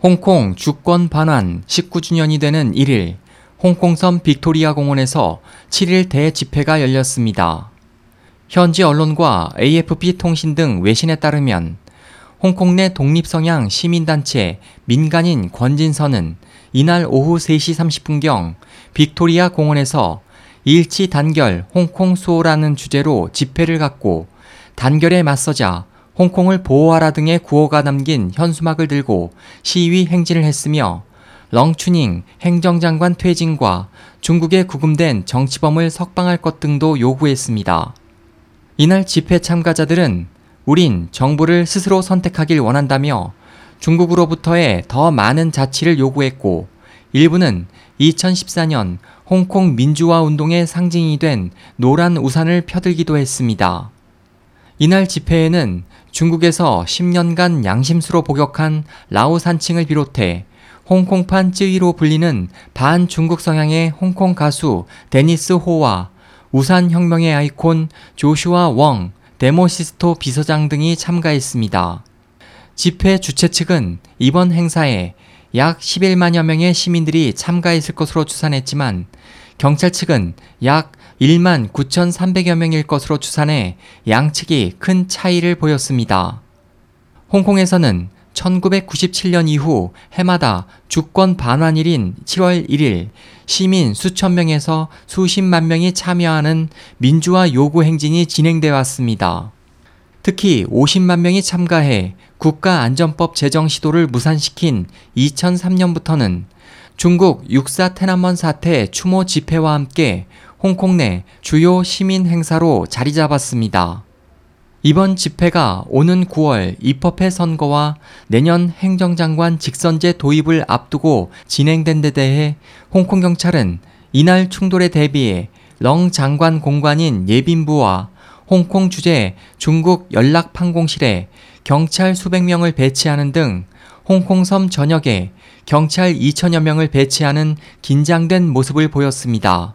홍콩 주권 반환 19주년이 되는 1일 홍콩섬 빅토리아 공원에서 7일 대집회가 열렸습니다. 현지 언론과 AFP 통신 등 외신에 따르면 홍콩 내 독립성향 시민단체 민간인권진선은 이날 오후 3시 30분경 빅토리아 공원에서 일치 단결 홍콩 수호라는 주제로 집회를 갖고 단결에 맞서자 홍콩을 보호하라 등의 구호가 담긴 현수막을 들고 시위 행진을 했으며 렁추닝 행정장관 퇴진과 중국에 구금된 정치범을 석방할 것 등도 요구했습니다. 이날 집회 참가자들은 우린 정부를 스스로 선택하길 원한다며 중국으로부터의 더 많은 자치를 요구했고 일부는 2014년 홍콩 민주화 운동의 상징이 된 노란 우산을 펴들기도 했습니다. 이날 집회에는 중국에서 10년간 양심수로 복역한 라오 산칭을 비롯해 홍콩판 쯔위로 불리는 반중국 성향의 홍콩 가수 데니스 호와 우산 혁명의 아이콘 조슈아 웡, 데모시스토 비서장 등이 참가했습니다. 집회 주최 측은 이번 행사에 약 11만여 명의 시민들이 참가했을 것으로 추산했지만 경찰 측은 약 1만 9,300여 명일 것으로 추산해 양측이 큰 차이를 보였습니다. 홍콩에서는 1997년 이후 해마다 주권 반환일인 7월 1일 시민 수천 명에서 수십만 명이 참여하는 민주화 요구 행진이 진행돼 왔습니다. 특히 50만 명이 참가해 국가안전법 제정 시도를 무산시킨 2003년부터는 중국 육사 테난먼 사태 추모 집회와 함께 홍콩 내 주요 시민 행사로 자리 잡았습니다. 이번 집회가 오는 9월 입법회 선거와 내년 행정장관 직선제 도입을 앞두고 진행된 데 대해 홍콩 경찰은 이날 충돌에 대비해 렁 장관 공관인 예빈부와 홍콩 주재 중국 연락판공실에 경찰 수백 명을 배치하는 등 홍콩 섬 전역에 경찰 2천여 명을 배치하는 긴장된 모습을 보였습니다.